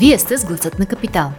Вие сте с гласът на Капитал.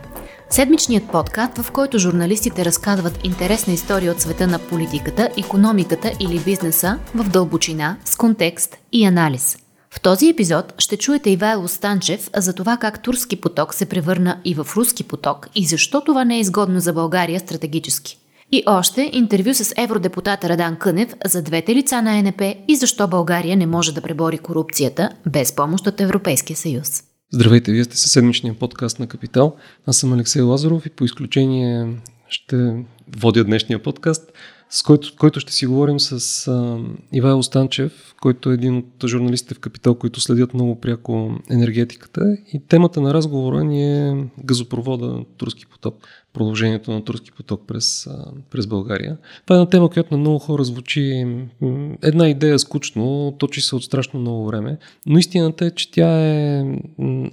Седмичният подкаст, в който журналистите разказват интересна история от света на политиката, економиката или бизнеса в дълбочина, с контекст и анализ. В този епизод ще чуете Ивайло Станчев за това как турски поток се превърна и в руски поток и защо това не е изгодно за България стратегически. И още интервю с евродепутата Радан Кънев за двете лица на НП и защо България не може да пребори корупцията без помощ от Европейския съюз. Здравейте, вие сте със седмичния подкаст на Капитал. Аз съм Алексей Лазаров и по изключение ще водя днешния подкаст, с който, който ще си говорим с а, Ивайло Станчев, който е един от журналистите в Капитал, които следят много пряко енергетиката. И темата на разговора ни е газопровода Турски поток продължението на турски поток през, през България. Това е една тема, която на много хора звучи една идея скучно, точи се от страшно много време, но истината е, че тя е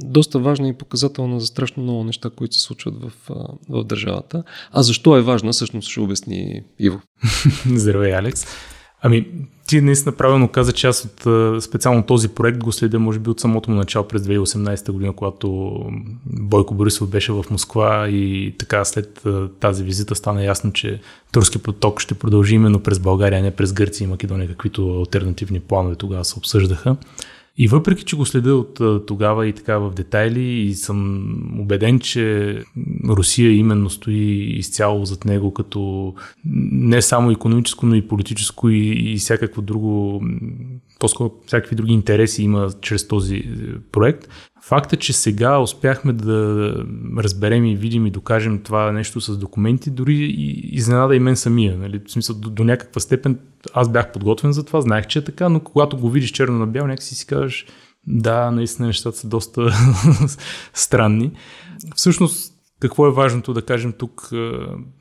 доста важна и показателна за страшно много неща, които се случват в, в държавата. А защо е важна, всъщност ще обясни Иво. Здравей, Алекс. Ами, ти наистина правилно каза, че аз от специално този проект го следя, може би от самото му начало през 2018 година, когато Бойко Борисов беше в Москва и така след тази визита стана ясно, че турски поток ще продължи именно през България, а не през Гърция и Македония, каквито альтернативни планове тогава се обсъждаха. И въпреки, че го следя от тогава и така в детайли и съм убеден, че Русия именно стои изцяло зад него като не само економическо, но и политическо и, и всякакво друго, по-скоро всякакви други интереси има чрез този е, проект. Факт е, че сега успяхме да разберем и видим и докажем това нещо с документи, дори изненада и мен самия. Нали? В смисъл, до, до някаква степен аз бях подготвен за това, знаех, че е така, но когато го видиш черно на бял, някакси си кажеш, да, наистина нещата са доста странни. Всъщност, какво е важното да кажем тук? Е,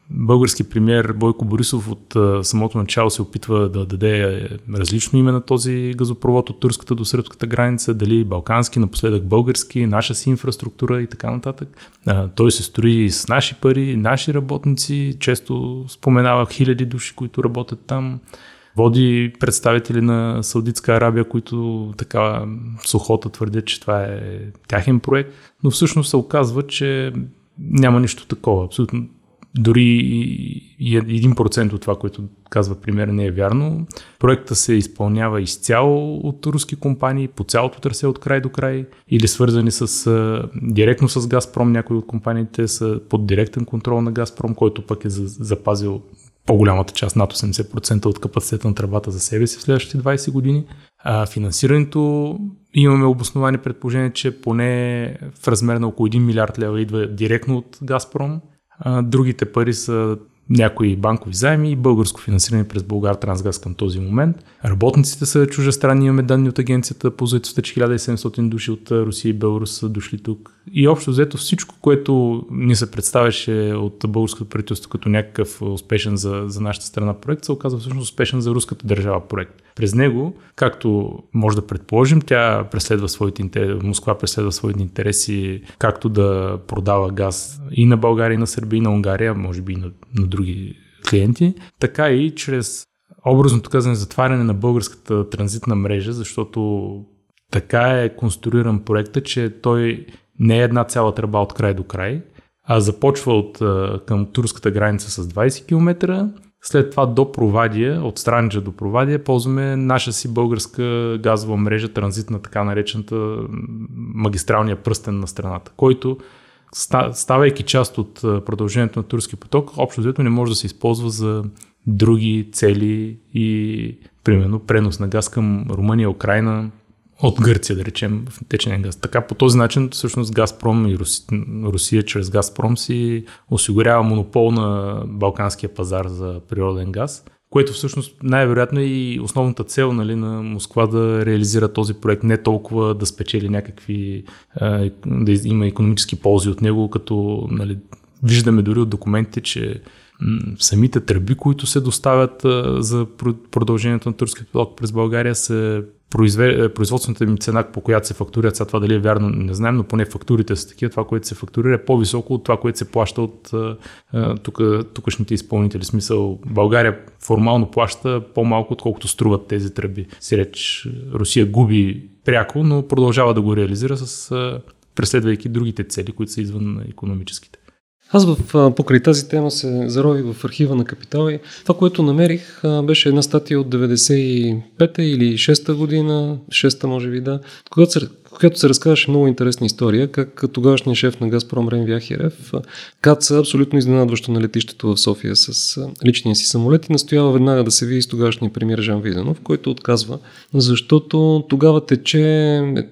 български премьер Бойко Борисов от е, самото начало се опитва да даде различно име на този газопровод от турската до сръбската граница, дали балкански, напоследък български, наша си инфраструктура и така нататък. Е, той се строи с наши пари, наши работници, често споменава хиляди души, които работят там. Води представители на Саудитска Арабия, които така сухота твърдят, че това е тяхен проект, но всъщност се оказва, че няма нищо такова. Абсолютно дори и 1% от това, което казва пример, не е вярно. Проекта се изпълнява изцяло от руски компании по цялото трасе от край до край или свързани с, директно с Газпром. Някои от компаниите са под директен контрол на Газпром, който пък е запазил по-голямата част, над 80% от капацитета на тръбата за себе си в следващите 20 години. А финансирането имаме обосновани предположение, че поне в размер на около 1 милиард лева идва директно от Газпром. А другите пари са някои банкови заеми и българско финансиране през Българ Трансгаз към този момент. Работниците са чужестранни, имаме данни от агенцията по заедостта, че 1700 души от Русия и Беларус са дошли тук. И общо взето всичко, което ни се представяше от българското правителство като някакъв успешен за, за нашата страна проект, се оказва всъщност успешен за руската държава проект. През него, както може да предположим, тя преследва своите интереси, Москва преследва своите интереси, както да продава газ и на България, и на Сърбия, и на Унгария, може би и на, на други клиенти, така и чрез образното казане затваряне на българската транзитна мрежа, защото така е конструиран проекта, че той не е една цяла тръба от край до край, а започва от към турската граница с 20 км, след това до Провадия, от Странджа до Провадия, ползваме наша си българска газова мрежа, транзитна така наречената магистралния пръстен на страната, който ставайки част от продължението на турски поток, общо взето не може да се използва за други цели и примерно пренос на газ към Румъния, Украина, от Гърция, да речем, в течен газ. Така по този начин всъщност Газпром и Руси, Русия чрез Газпром си осигурява монопол на балканския пазар за природен газ, което всъщност най-вероятно е и основната цел нали, на Москва да реализира този проект, не толкова да спечели някакви, да има економически ползи от него, като нали, виждаме дори от документите, че самите тръби, които се доставят за продължението на турския поток през България, се произве... производствената им цена, по която се фактурират, сега това дали е вярно, не знаем, но поне фактурите са такива, това, което се фактурира е по-високо от това, което се плаща от тук, тукашните изпълнители. Смисъл, България формално плаща по-малко, отколкото струват тези тръби. Си реч, Русия губи пряко, но продължава да го реализира с преследвайки другите цели, които са извън економическите. Аз в, покрай тази тема се зарових в архива на Капитал и това, което намерих, беше една статия от 95-та или 6-та година, 6-та може би да, когато се която се разказваше много интересна история, как тогавашният шеф на Газпром Рен Вяхерев каца абсолютно изненадващо на летището в София с личния си самолет и настоява веднага да се види с тогавашния премьер Жан Виденов, който отказва, защото тогава тече,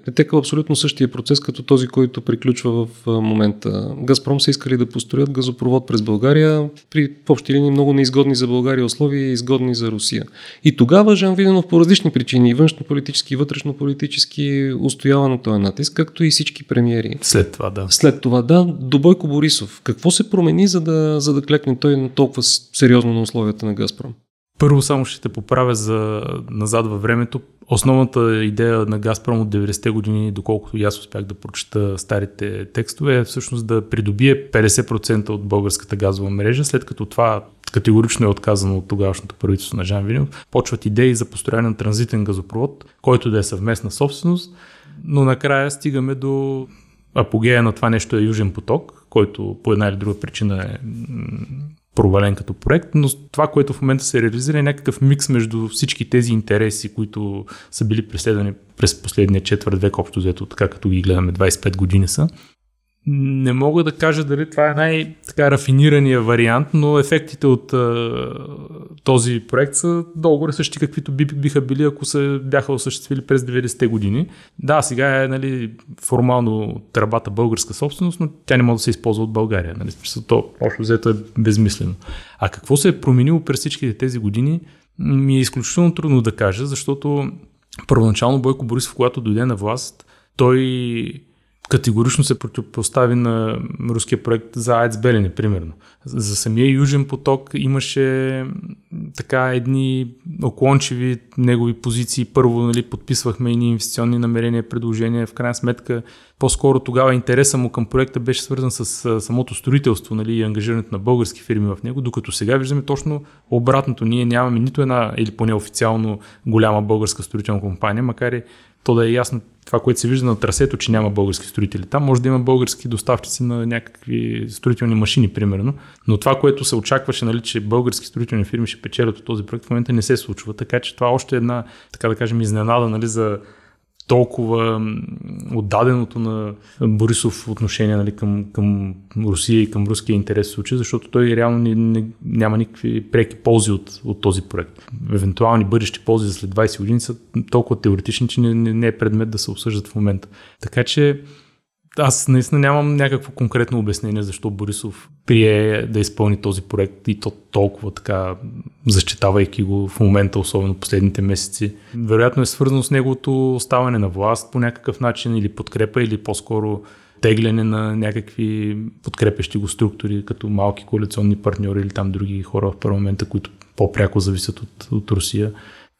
е текал абсолютно същия процес, като този, който приключва в момента. Газпром са искали да построят газопровод през България при в общи линии много неизгодни за България условия и изгодни за Русия. И тогава Жан Виденов по различни причини, външно-политически и вътрешно-политически, устоява на този натиск, както и всички премиери. След това, да. След това, да. До Бойко Борисов. Какво се промени, за да, за да клекне той толкова сериозно на условията на Газпром? Първо само ще те поправя за назад във времето. Основната идея на Газпром от 90-те години, доколкото и аз успях да прочета старите текстове, е всъщност да придобие 50% от българската газова мрежа, след като това категорично е отказано от тогавашното правителство на Жан Винев. Почват идеи за построяване на транзитен газопровод, който да е съвместна собственост но накрая стигаме до апогея на това нещо е Южен поток, който по една или друга причина е провален като проект, но това, което в момента се реализира е някакъв микс между всички тези интереси, които са били преследвани през последния четвърт век, общо взето, така като ги гледаме 25 години са. Не мога да кажа дали това е най-рафинирания вариант, но ефектите от а, този проект са долу същи, каквито би, биха били, ако се бяха осъществили през 90-те години. Да, сега е нали, формално тръбата българска собственост, но тя не може да се използва от България. Нали? То общо взето е безмислено. А какво се е променило през всичките тези години, ми е изключително трудно да кажа, защото първоначално Бойко Борисов, когато дойде на власт, той категорично се противопостави на руския проект за АЕЦ Белене, примерно. За самия Южен поток имаше така едни оклончиви негови позиции. Първо нали, подписвахме и инвестиционни намерения, предложения. В крайна сметка, по-скоро тогава интереса му към проекта беше свързан с самото строителство нали, и ангажирането на български фирми в него, докато сега виждаме точно обратното. Ние нямаме нито една, или поне официално голяма българска строителна компания, макар и то да е ясно това, което се вижда на трасето, че няма български строители. Там може да има български доставчици на някакви строителни машини, примерно. Но това, което се очакваше, нали, че български строителни фирми ще печелят от този проект, в момента не се случва. Така че това още е една, така да кажем, изненада нали, за толкова отдаденото на Борисов отношение нали, към, към Русия и към руския интерес в случая, защото той реално не, не, няма никакви преки ползи от, от този проект. Евентуални бъдещи ползи за след 20 години са толкова теоретични, че не, не, не е предмет да се обсъждат в момента. Така че аз наистина нямам някакво конкретно обяснение защо Борисов прие да изпълни този проект и то толкова така, защитавайки го в момента, особено последните месеци. Вероятно е свързано с неговото оставане на власт по някакъв начин или подкрепа, или по-скоро тегляне на някакви подкрепещи го структури, като малки коалиционни партньори или там други хора в парламента, които по-пряко зависят от, от Русия.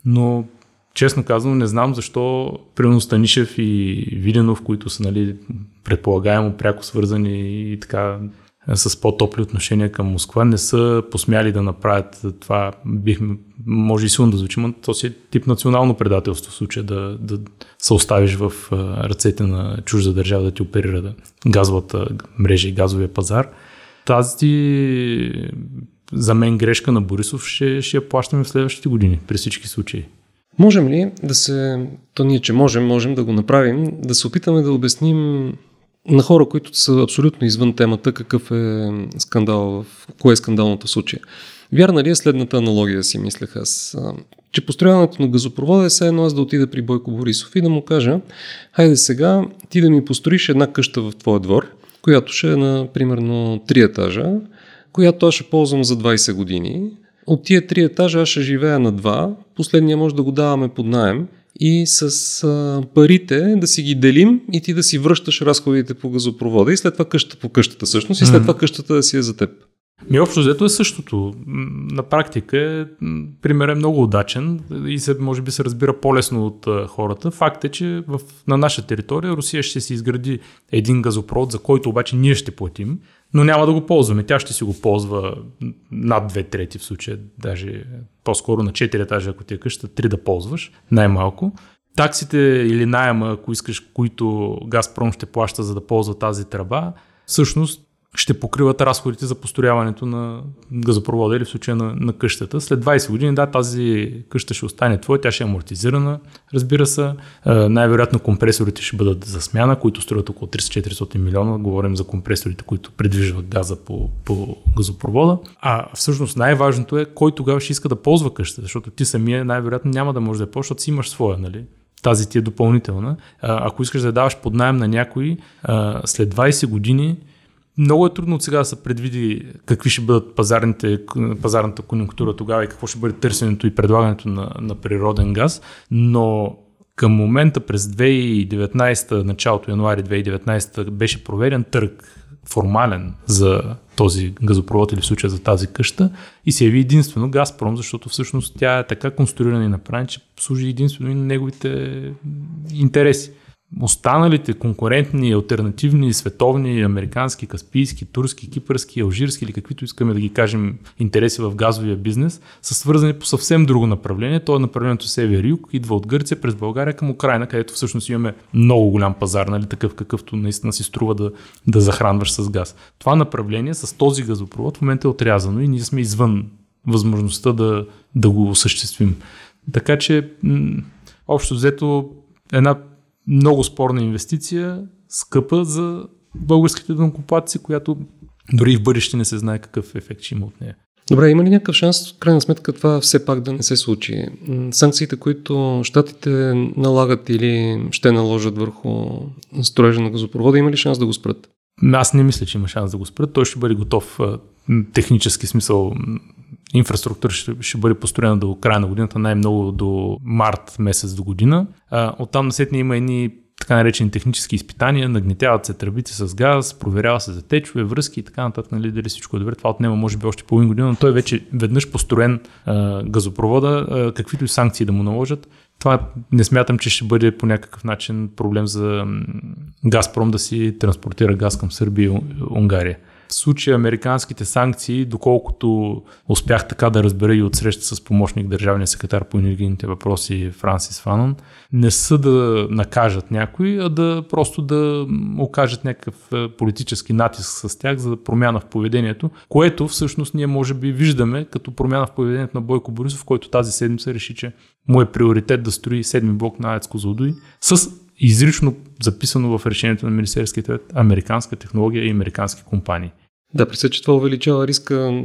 Но честно казано, не знам защо примерно Станишев и Виденов, които са нали, предполагаемо пряко свързани и така с по-топли отношения към Москва, не са посмяли да направят това, бихме, може и силно да звучи, но то си е тип национално предателство в случая да, да се оставиш в ръцете на чужда държава да ти оперира да, газовата мрежа и газовия пазар. Тази за мен грешка на Борисов ще, ще я плащаме в следващите години, при всички случаи. Можем ли да се, то ние, че можем, можем да го направим, да се опитаме да обясним на хора, които са абсолютно извън темата, какъв е скандал, кое е скандалното случай. Вярна ли е следната аналогия, си мислех аз, че построяването на газопровода е все едно аз да отида при Бойко Борисов и да му кажа, хайде сега ти да ми построиш една къща в твоя двор, която ще е на примерно 3 етажа, която аз ще ползвам за 20 години. От тия 3 етажа аз ще живея на 2, последния може да го даваме под найем и с а, парите да си ги делим и ти да си връщаш разходите по газопровода и след това къщата по къщата всъщност и след това къщата да си е за теб. Ми общо взето е същото. На практика е, пример е много удачен и се, може би се разбира по-лесно от а, хората. Факт е, че в, на наша територия Русия ще си изгради един газопровод, за който обаче ние ще платим, но няма да го ползваме. Тя ще си го ползва над две трети в случая, даже по-скоро на 4 етажа, ако ти е къща, 3 да ползваш, най-малко. таксите или найема, ако искаш, които Газпром ще плаща за да ползва тази тръба, всъщност ще покриват разходите за построяването на газопровода или в случая на, на къщата. След 20 години, да, тази къща ще остане твоя, тя ще е амортизирана, разбира се. най-вероятно компресорите ще бъдат за смяна, които струват около 300-400 милиона. Говорим за компресорите, които предвижват газа по, по газопровода. А всъщност най-важното е кой тогава ще иска да ползва къщата, защото ти самия най-вероятно няма да можеш да я ползваш, защото си имаш своя, нали? тази ти е допълнителна. А, ако искаш да даваш под найем на някой, а, след 20 години много е трудно от сега да се предвиди какви ще бъдат пазарните, пазарната конъюнктура тогава и какво ще бъде търсенето и предлагането на, на природен газ, но към момента през 2019, началото януари 2019 беше проведен търг формален за този газопровод или в случая за тази къща и се яви единствено Газпром, защото всъщност тя е така конструирана и направена, че служи единствено и на неговите интереси останалите конкурентни, альтернативни, световни, американски, каспийски, турски, кипърски, алжирски или каквито искаме да ги кажем интереси в газовия бизнес, са свързани по съвсем друго направление. То е направлението север-юг, идва от Гърция през България към Украина, където всъщност имаме много голям пазар, нали, такъв какъвто наистина си струва да, да захранваш с газ. Това направление с този газопровод в момента е отрязано и ние сме извън възможността да, да го осъществим. Така че, общо взето, една много спорна инвестиция, скъпа за българските дънкоплатци, която дори в бъдеще не се знае какъв ефект ще има от нея. Добре, има ли някакъв шанс, в крайна сметка, това все пак да не се случи? Санкциите, които щатите налагат или ще наложат върху строежа на газопровода, има ли шанс да го спрат? Аз не мисля, че има шанс да го спрат. Той ще бъде готов технически смисъл. Инфраструктура ще, ще бъде построена до края на годината, най-много до март месец до година. А, оттам насетне има едни така наречени технически изпитания, нагнетяват се тръбите с газ, проверява се за течове, връзки и така нататък, нали, дали всичко е добре. Това отнема може би още половин година, но той вече веднъж построен а, газопровода, а, каквито и санкции да му наложат. Това не смятам, че ще бъде по някакъв начин проблем за Газпром да си транспортира газ към Сърбия и Унгария. Случая американските санкции, доколкото успях така да разбера и от среща с помощник държавния секретар по енергийните въпроси Франсис Фанон, не са да накажат някой, а да просто да окажат някакъв е, политически натиск с тях за промяна в поведението, което всъщност ние може би виждаме като промяна в поведението на Бойко Борисов, който тази седмица реши, че му е приоритет да строи седми блок на АЕЦ Козлодуй с изрично записано в решението на Министерския съвет американска технология и американски компании. Да, при че това увеличава риска,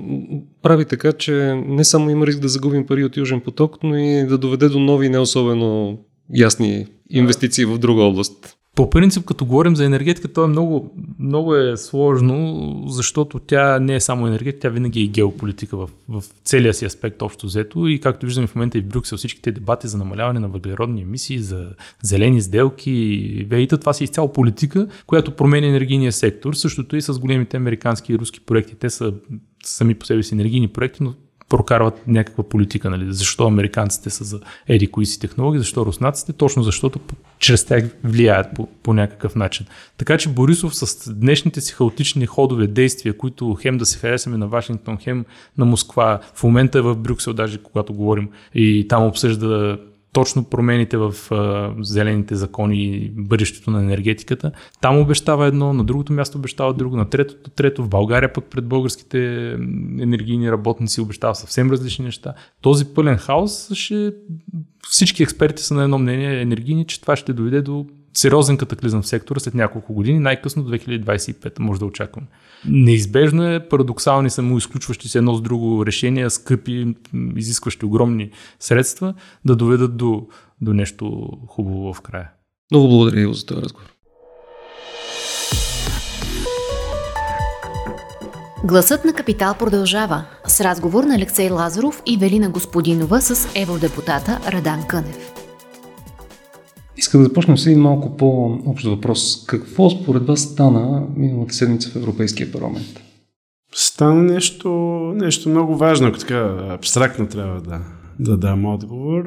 прави така, че не само има риск да загубим пари от Южен поток, но и да доведе до нови, не особено ясни инвестиции в друга област. По принцип, като говорим за енергетика, то е много, много е сложно, защото тя не е само енергетика, тя винаги е и геополитика в, в целия си аспект общо взето. И както виждаме в момента и в Брюксел, всичките дебати за намаляване на въглеродни емисии, за зелени сделки, ВЕИТа, това си изцяло политика, която променя енергийния сектор. Същото и с големите американски и руски проекти. Те са сами по себе си енергийни проекти, но прокарват някаква политика. Нали? Защо американците са за еди кои си технологии, защо руснаците? Точно защото чрез тях влияят по, по някакъв начин. Така че Борисов с днешните си хаотични ходове, действия, които хем да се харесаме на Вашингтон, хем на Москва, в момента е в Брюксел, даже когато говорим и там обсъжда точно промените в а, зелените закони и бъдещето на енергетиката. Там обещава едно, на другото място обещава друго, на третото трето. В България пък пред българските енергийни работници обещава съвсем различни неща. Този пълен хаос ще... Всички експерти са на едно мнение енергийни, че това ще доведе до сериозен катаклизъм в сектора след няколко години, най-късно до 2025 може да очакваме. Неизбежно е, парадоксални само изключващи се едно с друго решения, скъпи, изискващи огромни средства, да доведат до, до нещо хубаво в края. Много благодаря за този разговор. Гласът на Капитал продължава с разговор на Алексей Лазаров и Велина Господинова с евродепутата Радан Кънев. Искам да започнем с един малко по-общ въпрос. Какво според вас стана миналата седмица в Европейския парламент? Стана нещо, нещо много важно, ако така абстрактно трябва да, да дам отговор.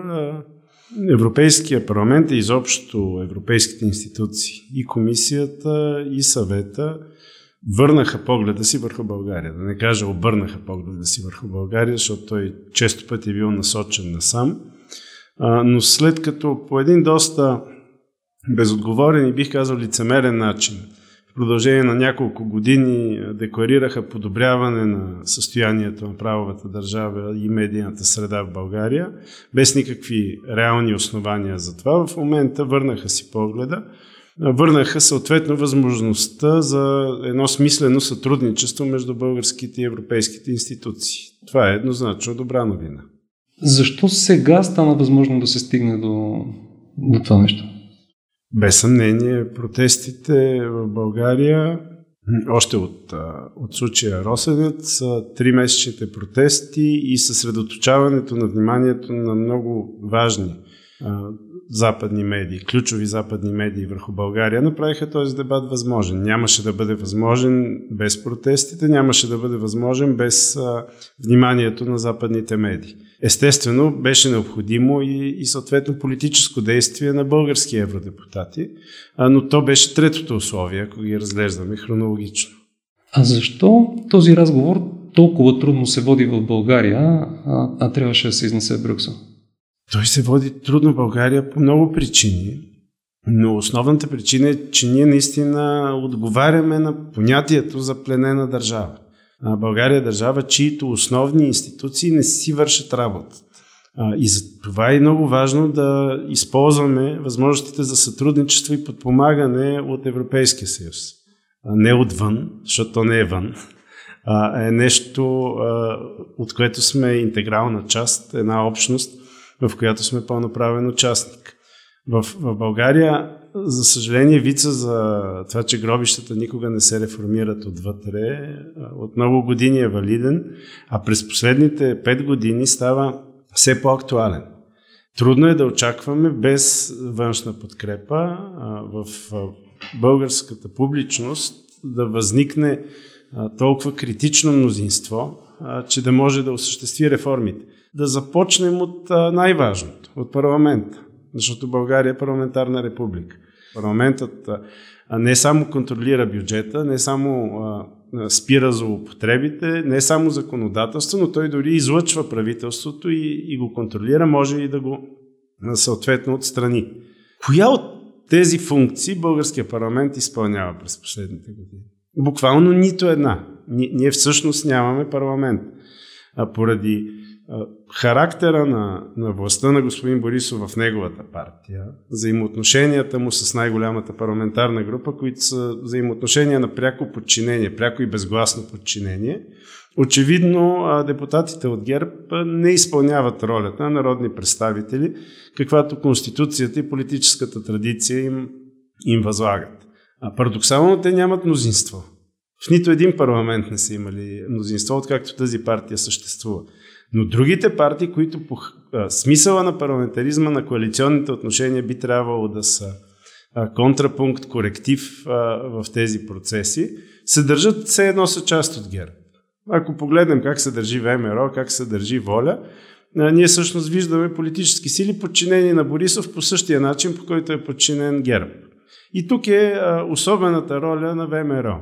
Европейския парламент и изобщо европейските институции и комисията и съвета върнаха погледа си върху България. Да не кажа обърнаха погледа си върху България, защото той често пъти е бил насочен насам А, но след като по един доста безотговорен и бих казал лицемерен начин в продължение на няколко години декларираха подобряване на състоянието на правовата държава и медийната среда в България, без никакви реални основания за това. В момента върнаха си погледа, върнаха съответно възможността за едно смислено сътрудничество между българските и европейските институции. Това е еднозначно добра новина. Защо сега стана възможно да се стигне до, до това нещо? Без съмнение, протестите в България, още от, от случая Росенец, са тримесечните протести и съсредоточаването на вниманието на много важни западни медии, ключови западни медии върху България, направиха този дебат възможен. Нямаше да бъде възможен без протестите, нямаше да бъде възможен без а, вниманието на западните медии. Естествено, беше необходимо и, и съответно политическо действие на български евродепутати, а, но то беше третото условие, ако ги разглеждаме хронологично. А защо този разговор толкова трудно се води в България, а, а трябваше да се изнесе в Брюксел? Той се води трудно в България по много причини, но основната причина е, че ние наистина отговаряме на понятието за пленена държава. България е държава, чието основни институции не си вършат работа. И за това е много важно да използваме възможностите за сътрудничество и подпомагане от Европейския съюз. Не отвън, защото то не е вън, е нещо, от което сме интегрална част, една общност, в която сме пълноправен участник. В България, за съжаление, вица за това, че гробищата никога не се реформират отвътре, от много години е валиден, а през последните пет години става все по-актуален. Трудно е да очакваме без външна подкрепа в българската публичност да възникне толкова критично мнозинство, че да може да осъществи реформите да започнем от най-важното, от парламента. Защото България е парламентарна република. Парламентът не само контролира бюджета, не само спира злоупотребите, не само законодателство, но той дори излъчва правителството и, и го контролира, може и да го съответно отстрани. Коя от тези функции българския парламент изпълнява през последните години? Буквално нито една. Ние всъщност нямаме парламент. А поради характера на, на властта на господин Борисов в неговата партия, взаимоотношенията му с най-голямата парламентарна група, които са взаимоотношения на пряко подчинение, пряко и безгласно подчинение, очевидно депутатите от ГЕРБ не изпълняват ролята на народни представители, каквато Конституцията и политическата традиция им, им възлагат. А парадоксално те нямат мнозинство. В нито един парламент не са имали мнозинство, откакто тази партия съществува. Но другите партии, които по смисъла на парламентаризма на коалиционните отношения би трябвало да са контрапункт, коректив в тези процеси, се държат все едно са част от ГЕРБ. Ако погледнем как се държи ВМРО, как се държи Воля, ние всъщност виждаме политически сили подчинени на Борисов по същия начин, по който е подчинен ГЕРБ. И тук е особената роля на ВМРО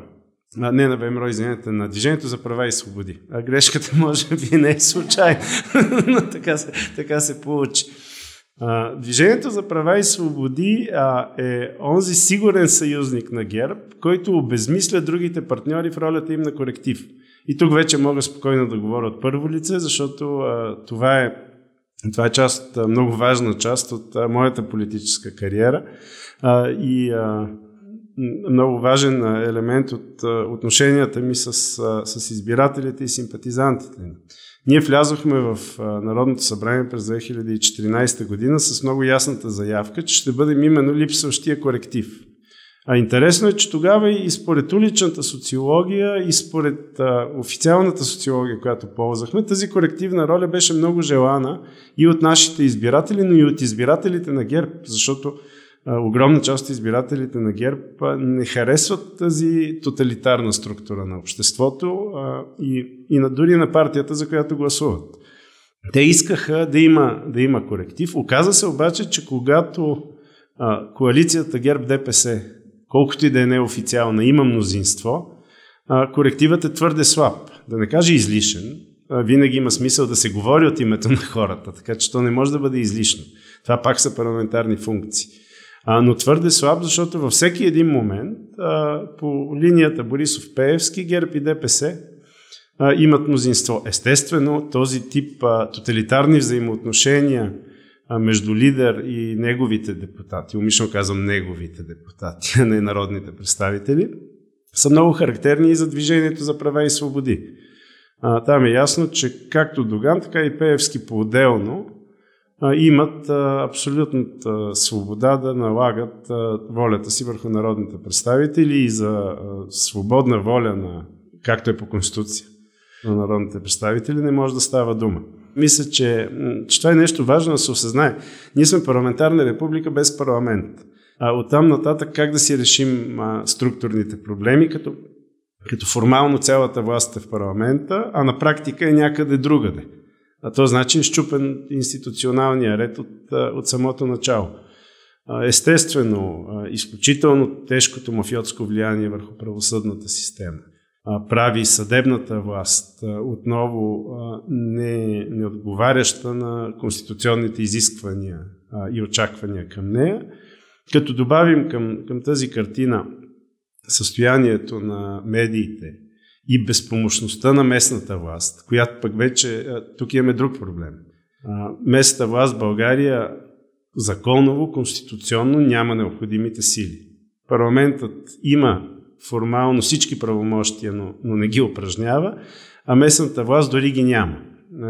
а, не на ВМРО, извинете, на Движението за права и свободи. А грешката може би не е случайна, но така се, така се получи. А, Движението за права и свободи а, е онзи сигурен съюзник на ГЕРБ, който обезмисля другите партньори в ролята им на коректив. И тук вече мога спокойно да говоря от първо лице, защото а, това е това е част, много важна част от а, моята политическа кариера. А, и а, много важен елемент от отношенията ми с, с избирателите и симпатизантите. Ние влязохме в Народното събрание през 2014 година с много ясната заявка, че ще бъдем именно липсващия коректив. А интересно е, че тогава и според уличната социология, и според а, официалната социология, която ползвахме, тази корективна роля беше много желана и от нашите избиратели, но и от избирателите на ГЕРБ, защото огромна част от избирателите на ГЕРБ не харесват тази тоталитарна структура на обществото и, и на, дори на партията, за която гласуват. Те искаха да има, да има коректив. Оказа се обаче, че когато а, коалицията ГЕРБ-ДПС, колкото и да е неофициална, има мнозинство, а, корективът е твърде слаб. Да не кажа излишен, винаги има смисъл да се говори от името на хората, така че то не може да бъде излишно. Това пак са парламентарни функции. А, но твърде слаб, защото във всеки един момент а, по линията Борисов-Пеевски, ГЕРБ и ДПС а, имат мнозинство. Естествено, този тип а, тоталитарни взаимоотношения а, между лидер и неговите депутати, умишлено казвам неговите депутати, а не народните представители, са много характерни и за движението за права и свободи. А, там е ясно, че както Доган, така и Пеевски по-отделно имат абсолютната свобода да налагат волята си върху народните представители и за свободна воля на, както е по Конституция, на народните представители, не може да става дума. Мисля, че, че това е нещо важно да се осъзнае. Ние сме парламентарна република без парламент. А оттам нататък как да си решим а, структурните проблеми, като, като формално цялата власт е в парламента, а на практика е някъде другаде. А то значи е щупен институционалния ред от, от самото начало. Естествено, изключително тежкото мафиотско влияние върху правосъдната система прави съдебната власт отново не, не отговаряща на конституционните изисквания и очаквания към нея. Като добавим към, към тази картина състоянието на медиите, и безпомощността на местната власт, която пък вече, тук имаме друг проблем. Местната власт България законово, конституционно няма необходимите сили. Парламентът има формално всички правомощия, но, но не ги упражнява, а местната власт дори ги няма.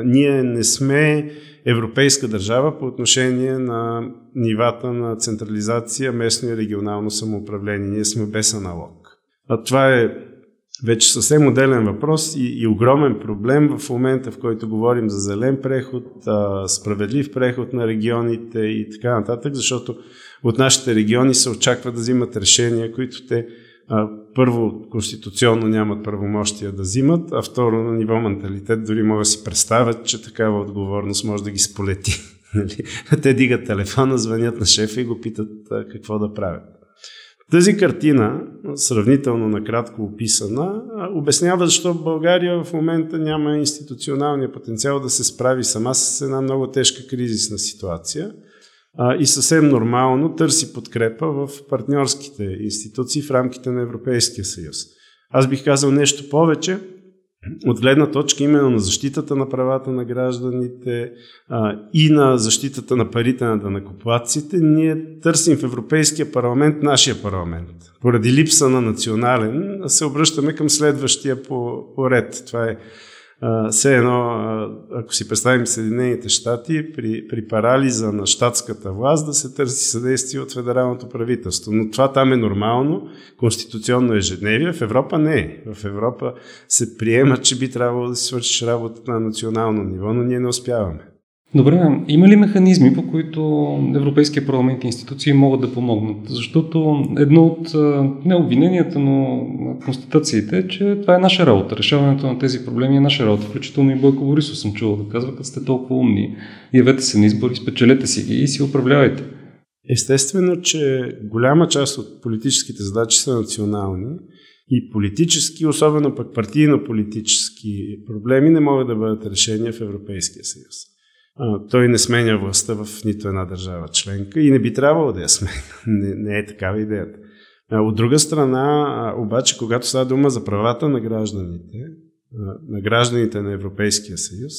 Ние не сме европейска държава по отношение на нивата на централизация, местно и регионално самоуправление. Ние сме без аналог. А това е вече съвсем отделен въпрос и, и огромен проблем в момента, в който говорим за зелен преход, а, справедлив преход на регионите и така нататък, защото от нашите региони се очаква да взимат решения, които те а, първо конституционно нямат правомощия да взимат, а второ на ниво менталитет дори могат да си представят, че такава отговорност може да ги сполети. Нали? Те дигат телефона, звънят на шефа и го питат а, какво да правят. Тази картина, сравнително накратко описана, обяснява защо България в момента няма институционалния потенциал да се справи сама с една много тежка кризисна ситуация и съвсем нормално търси подкрепа в партньорските институции в рамките на Европейския съюз. Аз бих казал нещо повече от гледна точка именно на защитата на правата на гражданите а, и на защитата на парите на данакоплаците, ние търсим в Европейския парламент нашия парламент. Поради липса на национален се обръщаме към следващия по, по ред. Това е все едно, ако си представим Съединените щати, при, при парализа на щатската власт да се търси съдействие от федералното правителство. Но това там е нормално, конституционно ежедневие. В Европа не е. В Европа се приема, че би трябвало да си свършиш работа на национално ниво, но ние не успяваме. Добре, има ли механизми, по които Европейския парламент и институции могат да помогнат? Защото едно от не обвиненията, но констатациите е, че това е наша работа. Решаването на тези проблеми е наша работа. Включително и Бойко Борисов съм чувал да казва, като сте толкова умни, явете се на избори, спечелете си ги и си управлявайте. Естествено, че голяма част от политическите задачи са национални и политически, особено пък партийно-политически проблеми не могат да бъдат решени в Европейския съюз той не сменя властта в нито една държава членка и не би трябвало да я сменя. Не, не е такава идеята. От друга страна, обаче, когато става дума за правата на гражданите, на гражданите на Европейския съюз,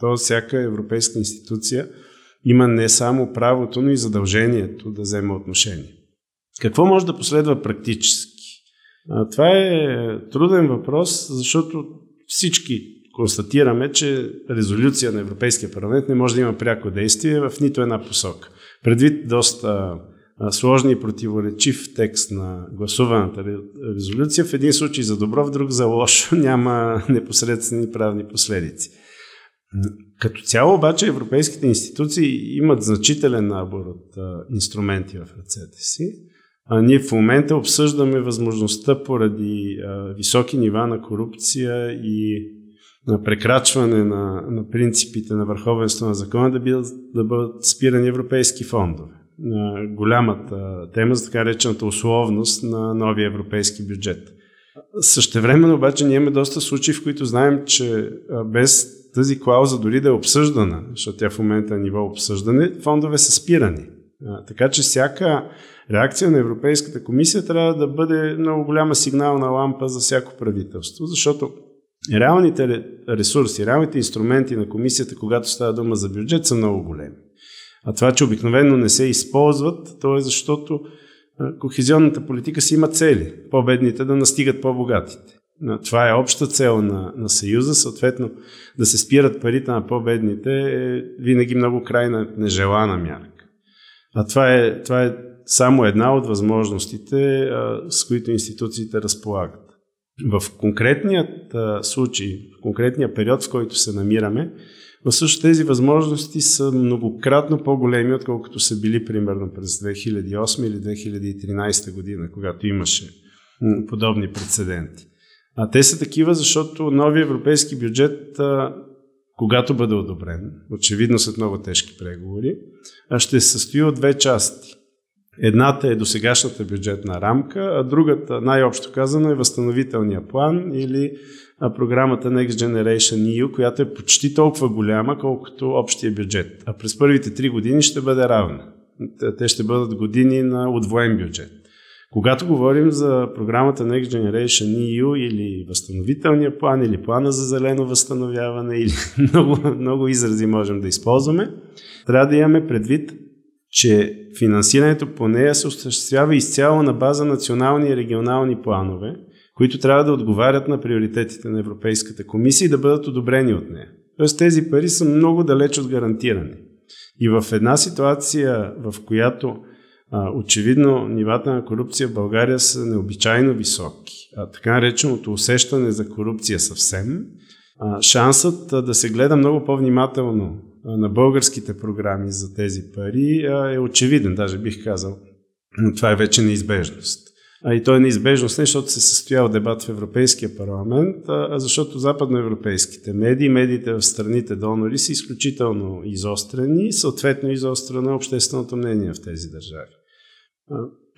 то всяка европейска институция има не само правото, но и задължението да взема отношение. Какво може да последва практически? Това е труден въпрос, защото всички констатираме, че резолюция на Европейския парламент не може да има пряко действие в нито една посока. Предвид доста сложни и противоречив текст на гласуваната резолюция, в един случай за добро, в друг за лошо, няма непосредствени правни последици. Като цяло обаче европейските институции имат значителен набор от инструменти в ръцете си. А ние в момента обсъждаме възможността поради високи нива на корупция и на прекрачване на, на принципите на върховенство на закона да, бидат, да бъдат спирани европейски фондове. На голямата тема за така речената условност на новия европейски бюджет. Същевременно обаче ние имаме доста случаи, в които знаем, че без тази клауза дори да е обсъждана, защото тя в момента е ниво обсъждане, фондове са спирани. Така че всяка реакция на Европейската комисия трябва да бъде много голяма сигнална лампа за всяко правителство, защото реалните ресурси, реалните инструменти на комисията, когато става дума за бюджет, са много големи. А това, че обикновено не се използват, то е защото кохезионната политика си има цели. По-бедните да настигат по-богатите. Това е обща цел на, на Съюза, съответно да се спират парите на по-бедните е винаги много крайна нежелана мярка. А това е, това е само една от възможностите, с които институциите разполагат. В конкретният случай, в конкретния период, в който се намираме, но тези възможности са многократно по-големи, отколкото са били примерно през 2008 или 2013 година, когато имаше подобни прецеденти. А те са такива, защото новия европейски бюджет, когато бъде одобрен, очевидно след много тежки преговори, ще се състои от две части. Едната е досегашната бюджетна рамка, а другата, най-общо казано, е възстановителния план или програмата Next Generation EU, която е почти толкова голяма, колкото общия бюджет. А през първите три години ще бъде равна. Те ще бъдат години на удвоен бюджет. Когато говорим за програмата Next Generation EU или възстановителния план, или плана за зелено възстановяване, или много, много изрази можем да използваме, трябва да имаме предвид, че финансирането по нея се осъществява изцяло на база национални и регионални планове, които трябва да отговарят на приоритетите на Европейската комисия и да бъдат одобрени от нея. Тоест тези пари са много далеч от гарантирани. И в една ситуация, в която а, очевидно нивата на корупция в България са необичайно високи, а така нареченото усещане за корупция съвсем, а, шансът да се гледа много по-внимателно на българските програми за тези пари е очевиден, даже бих казал. Но това е вече неизбежност. А и то е неизбежност не защото се състоява дебат в Европейския парламент, а защото западноевропейските медии, медиите в страните донори са изключително изострени съответно изострено общественото мнение в тези държави.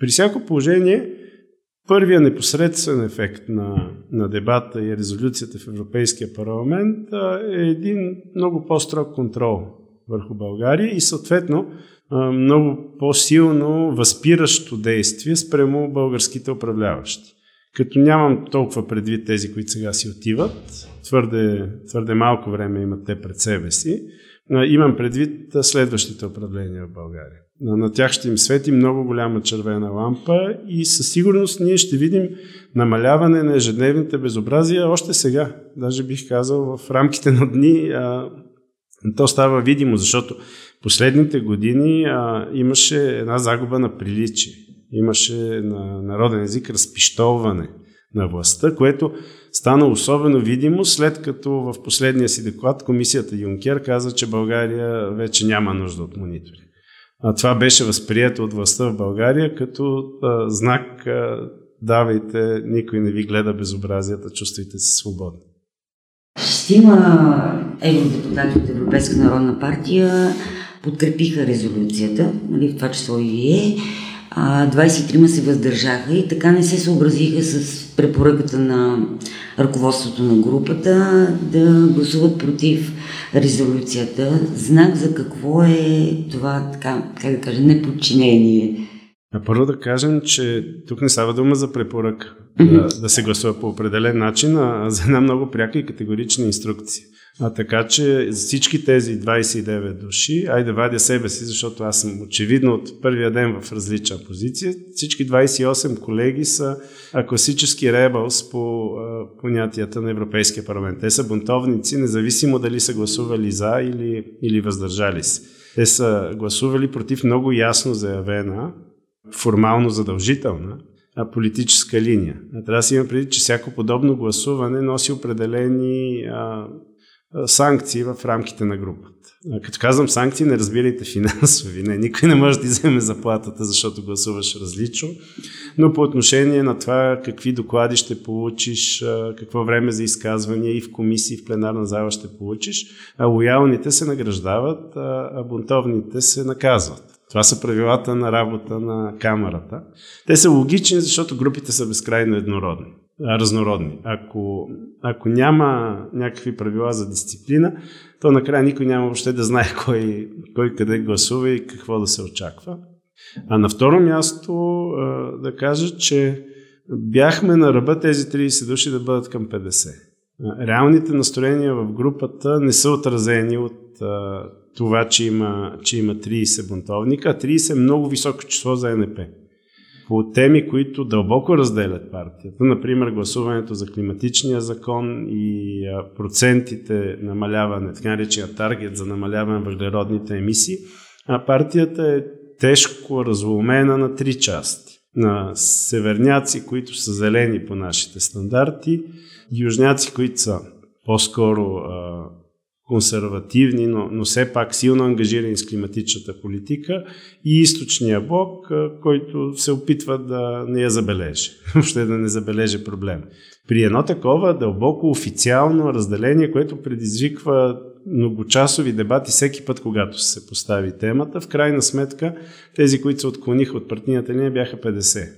При всяко положение, първия непосредствен ефект на, на дебата и резолюцията в Европейския парламент е един много по-строг контрол върху България и съответно много по-силно възпиращо действие спрямо българските управляващи. Като нямам толкова предвид тези, които сега си отиват, твърде, твърде малко време имат те пред себе си, имам предвид следващите управления в България. На тях ще им свети много голяма червена лампа и със сигурност ние ще видим намаляване на ежедневните безобразия още сега. Даже бих казал в рамките на дни а, то става видимо, защото последните години а, имаше една загуба на приличие. Имаше на народен език разпиштоване на властта, което стана особено видимо след като в последния си доклад комисията Юнкер каза, че България вече няма нужда от монитори. А това беше възприето от властта в България като а, знак а, давайте, никой не ви гледа безобразията, чувствайте се свободни. Шестима евродепутати от Европейска народна партия подкрепиха резолюцията, нали, в това число и вие. 23 се въздържаха и така не се съобразиха с препоръката на ръководството на групата да гласуват против резолюцията. Знак за какво е това, така, как да кажа, неподчинение. А първо да кажем, че тук не става дума за препоръка да, да се гласува по определен начин, а за една много пряка и категорична инструкция. А така че всички тези 29 души, айде вадя себе си, защото аз съм очевидно от първия ден в различна позиция, всички 28 колеги са класически ребълс по а, понятията на Европейския парламент. Те са бунтовници, независимо дали са гласували за или, или въздържали се. Те са гласували против много ясно заявена, формално задължителна политическа линия. Трябва да си има преди, че всяко подобно гласуване носи определени а, санкции в рамките на групата. Като казвам санкции, не разбирайте финансови. Не, никой не може да вземе заплатата, защото гласуваш различно. Но по отношение на това какви доклади ще получиш, какво време за изказвания и в комисии, и в пленарна зала ще получиш, а лоялните се награждават, а бунтовните се наказват. Това са правилата на работа на камерата. Те са логични, защото групите са безкрайно еднородни. Разнородни. Ако, ако няма някакви правила за дисциплина, то накрая никой няма въобще да знае кой, кой къде гласува и какво да се очаква. А на второ място да кажа, че бяхме на ръба тези 30 души да бъдат към 50. Реалните настроения в групата не са отразени от това, че има, че има 30 бунтовника, а 30 е много високо число за НП по теми, които дълбоко разделят партията. Например, гласуването за климатичния закон и процентите намаляване, така наречения таргет за намаляване на въглеродните емисии. А партията е тежко разломена на три части. На северняци, които са зелени по нашите стандарти, южняци, които са по-скоро консервативни, но, но все пак силно ангажирани с климатичната политика и източния блок, който се опитва да не я забележи, въобще да не забележи проблем. При едно такова дълбоко официално разделение, което предизвиква многочасови дебати всеки път, когато се постави темата, в крайна сметка тези, които се отклониха от партийната линия, бяха 50.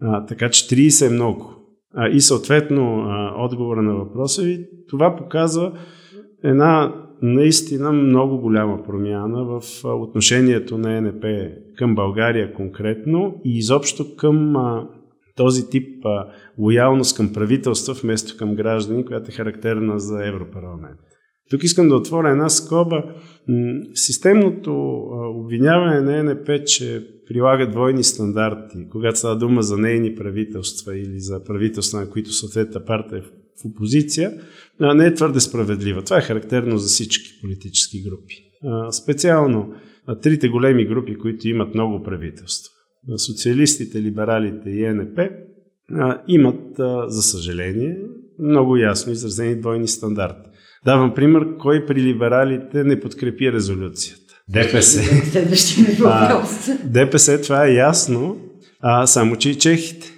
А, така че 30 е много. А, и съответно, а, отговора на въпроса ви, това показва една наистина много голяма промяна в отношението на НП към България конкретно и изобщо към този тип а, лоялност към правителства вместо към граждани, която е характерна за Европарламент. Тук искам да отворя една скоба. Системното обвиняване на НП, че прилага двойни стандарти, когато става дума за нейни правителства или за правителства, на които съответната партия е в опозиция, не е твърде справедлива. Това е характерно за всички политически групи. Специално трите големи групи, които имат много правителства. Социалистите, либералите и НП имат, за съжаление, много ясно изразени двойни стандарти. Давам пример, кой при либералите не подкрепи резолюцията. ДПС. ДПС, това е ясно, а, само че и чехите.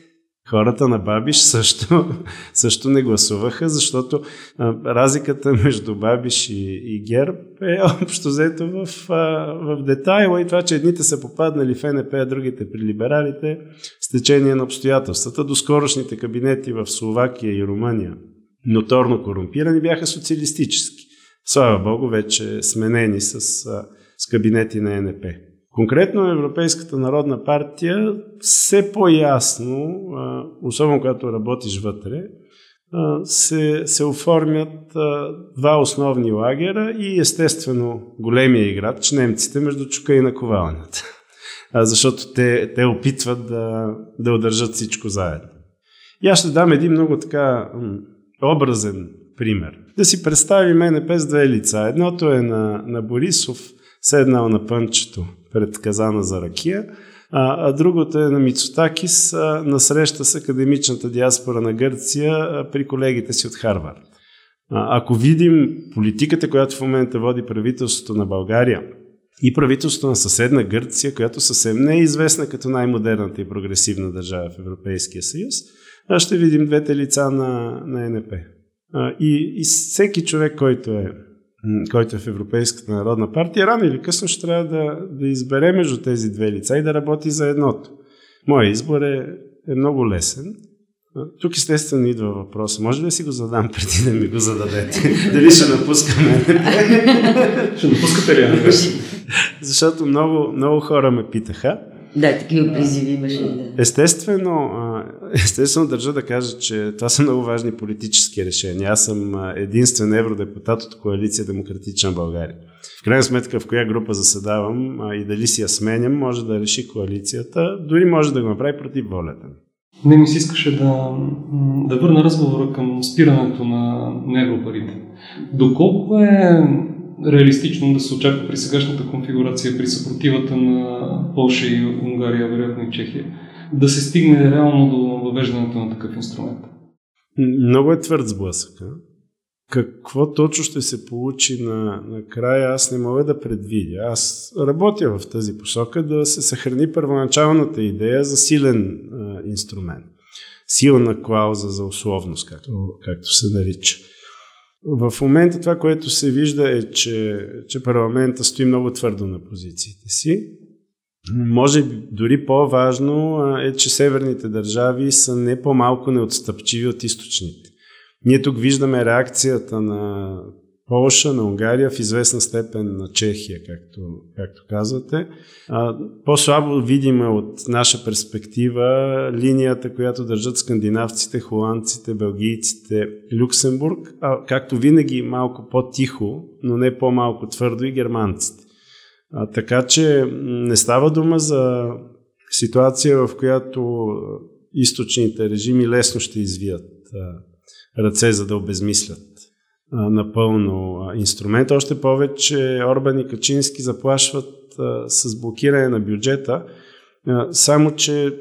Хората на Бабиш също, също не гласуваха, защото разликата между Бабиш и, и Герб е общо взето в, в детайла и това, че едните са попаднали в НП, а другите при либералите с течение на обстоятелствата. До скорошните кабинети в Словакия и Румъния, ноторно корумпирани, бяха социалистически. Слава Богу, вече сменени с, с кабинети на НП. Конкретно Европейската народна партия все по-ясно, особено когато работиш вътре, се, се оформят два основни лагера и естествено големия играч, немците, между чука и наковалнята. Защото те, те опитват да, да удържат всичко заедно. И аз ще дам един много така образен пример. Да си представим НП с две лица. Едното е на, на Борисов, седнал на пънчето пред казана за ракия, а, а другото е на Мицотакис а, на среща с академичната диаспора на Гърция а, при колегите си от Харвард. А, ако видим политиката, която в момента води правителството на България и правителството на съседна Гърция, която съвсем не е известна като най-модерната и прогресивна държава в Европейския съюз, ще видим двете лица на, на НП. И, и всеки човек, който е, който е в Европейската народна партия, рано или късно ще трябва да, да избере между тези две лица и да работи за едното. Моят избор е, е много лесен. Тук естествено идва въпрос. Може ли да си го задам преди да ми го зададете? Дали ще напускаме? ще напускате ли? Защото много, много хора ме питаха. Да, такива призиви имаше. Да. Естествено, естествено държа да кажа, че това са много важни политически решения. Аз съм единствен евродепутат от коалиция Демократична България. В крайна сметка в коя група заседавам и дали си я сменям, може да реши коалицията, дори може да го направи против волята ми. Не ми се искаше да, да върна разговора към спирането на, на европарите. Доколко е реалистично да се очаква при сегашната конфигурация, при съпротивата на Польша и Унгария, вероятно и Чехия, да се стигне реално до въвеждането на такъв инструмент? Много е твърд сблъсък. Какво точно ще се получи на, на края, аз не мога да предвидя. Аз работя в тази посока да се съхрани първоначалната идея за силен а, инструмент. Силна клауза за условност, както, както се нарича. В момента това, което се вижда е, че, че парламента стои много твърдо на позициите си Може би дори по-важно е, че северните държави са не по-малко неотстъпчиви от източните. Ние тук виждаме реакцията на Полша, на Унгария, в известна степен на Чехия, както, както казвате. А, по-слабо видима от наша перспектива линията, която държат скандинавците, холандците, белгийците, Люксембург, а както винаги малко по-тихо, но не по-малко твърдо и германците. А, така че не става дума за ситуация, в която източните режими лесно ще извият ръце, за да обезмислят напълно инструмент. Още повече Орбан и Качински заплашват с блокиране на бюджета, само че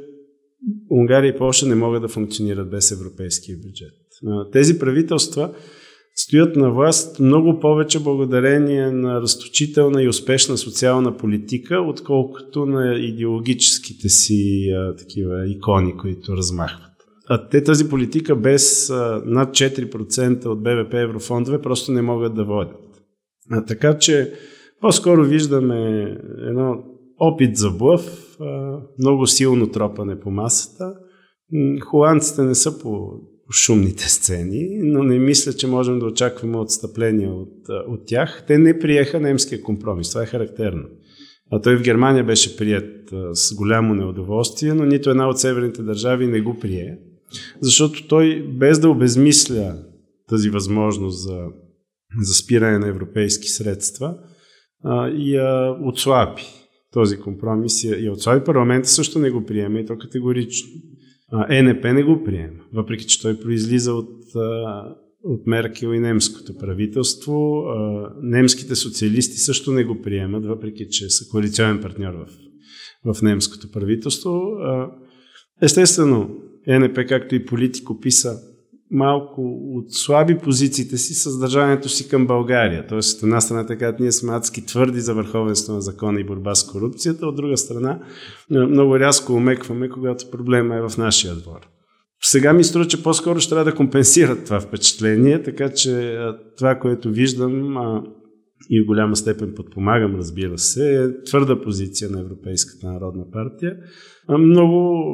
Унгария и Польша не могат да функционират без европейския бюджет. Тези правителства стоят на власт много повече благодарение на разточителна и успешна социална политика, отколкото на идеологическите си такива икони, които размахват. А те тази политика без над 4% от БВП еврофондове просто не могат да водят. А, така че по-скоро виждаме едно опит за блъв, много силно тропане по масата. Холандците не са по шумните сцени, но не мисля, че можем да очакваме отстъпление от, от тях. Те не приеха немския компромис. Това е характерно. А той в Германия беше прият с голямо неудоволствие, но нито една от северните държави не го прие, защото той, без да обезмисля тази възможност за, за спиране на европейски средства, а, а, отслаби този компромис. И, отслаби парламента също не го приема и то категорично. ЕНП не го приема, въпреки че той произлиза от, от Меркел и немското правителство. Немските социалисти също не го приемат, въпреки че са коалиционен партньор в, в немското правителство. Естествено, ЕНП, както и политико, писа малко отслаби позициите си с държанието си към България. Тоест, от една страна така, ние сме адски твърди за върховенство на закона и борба с корупцията, от друга страна много рязко умекваме, когато проблема е в нашия двор. Сега ми струва, че по-скоро ще трябва да компенсират това впечатление, така че това, което виждам и в голяма степен подпомагам, разбира се, е твърда позиция на Европейската народна партия. Много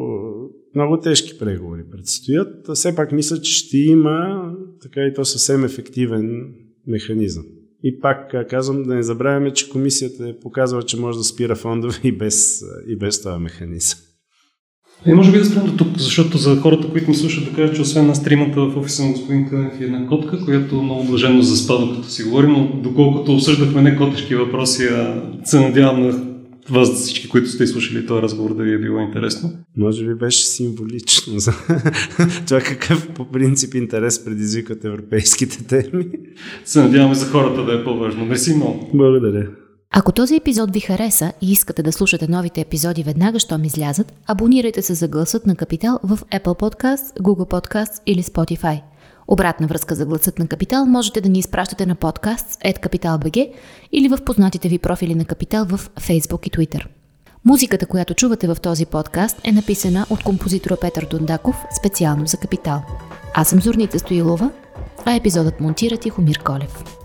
много тежки преговори предстоят. Все пак мисля, че ще има така и то съвсем ефективен механизъм. И пак казвам да не забравяме, че комисията е показала, че може да спира фондове и без, и без това механизъм. И е, може би да спрем до тук, защото за хората, които ми слушат, да кажа, че освен на стримата в офиса на господин Кънев и една котка, която много блаженно заспа, докато си говорим, но доколкото обсъждахме не котешки въпроси, а се надявам на вас всички, които сте слушали този разговор, да ви е било интересно. Може би беше символично за това какъв по принцип интерес предизвикат европейските теми. Се надяваме за хората да е по-важно. Мерси много. Благодаря. Ако този епизод ви хареса и искате да слушате новите епизоди веднага, щом излязат, абонирайте се за гласът на Капитал в Apple Podcast, Google Podcast или Spotify – Обратна връзка за гласът на Капитал можете да ни изпращате на подкаст at или в познатите ви профили на Капитал в Facebook и Twitter. Музиката, която чувате в този подкаст е написана от композитора Петър Дондаков специално за Капитал. Аз съм Зорница Стоилова, а епизодът монтира Тихомир Колев.